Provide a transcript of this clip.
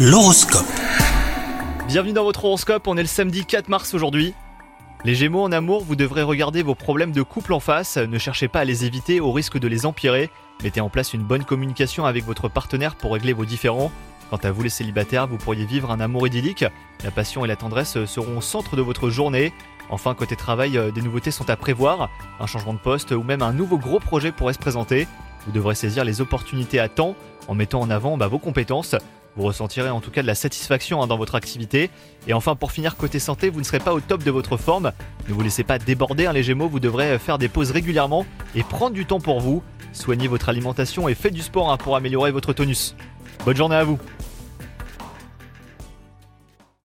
L'horoscope. Bienvenue dans votre horoscope, on est le samedi 4 mars aujourd'hui. Les Gémeaux en amour, vous devrez regarder vos problèmes de couple en face, ne cherchez pas à les éviter au risque de les empirer. Mettez en place une bonne communication avec votre partenaire pour régler vos différends. Quant à vous les célibataires, vous pourriez vivre un amour idyllique. La passion et la tendresse seront au centre de votre journée. Enfin, côté travail, euh, des nouveautés sont à prévoir. Un changement de poste ou même un nouveau gros projet pourrait se présenter. Vous devrez saisir les opportunités à temps en mettant en avant bah, vos compétences. Vous ressentirez en tout cas de la satisfaction hein, dans votre activité. Et enfin, pour finir, côté santé, vous ne serez pas au top de votre forme. Ne vous laissez pas déborder, hein, les Gémeaux. Vous devrez faire des pauses régulièrement et prendre du temps pour vous. Soignez votre alimentation et faites du sport hein, pour améliorer votre tonus. Bonne journée à vous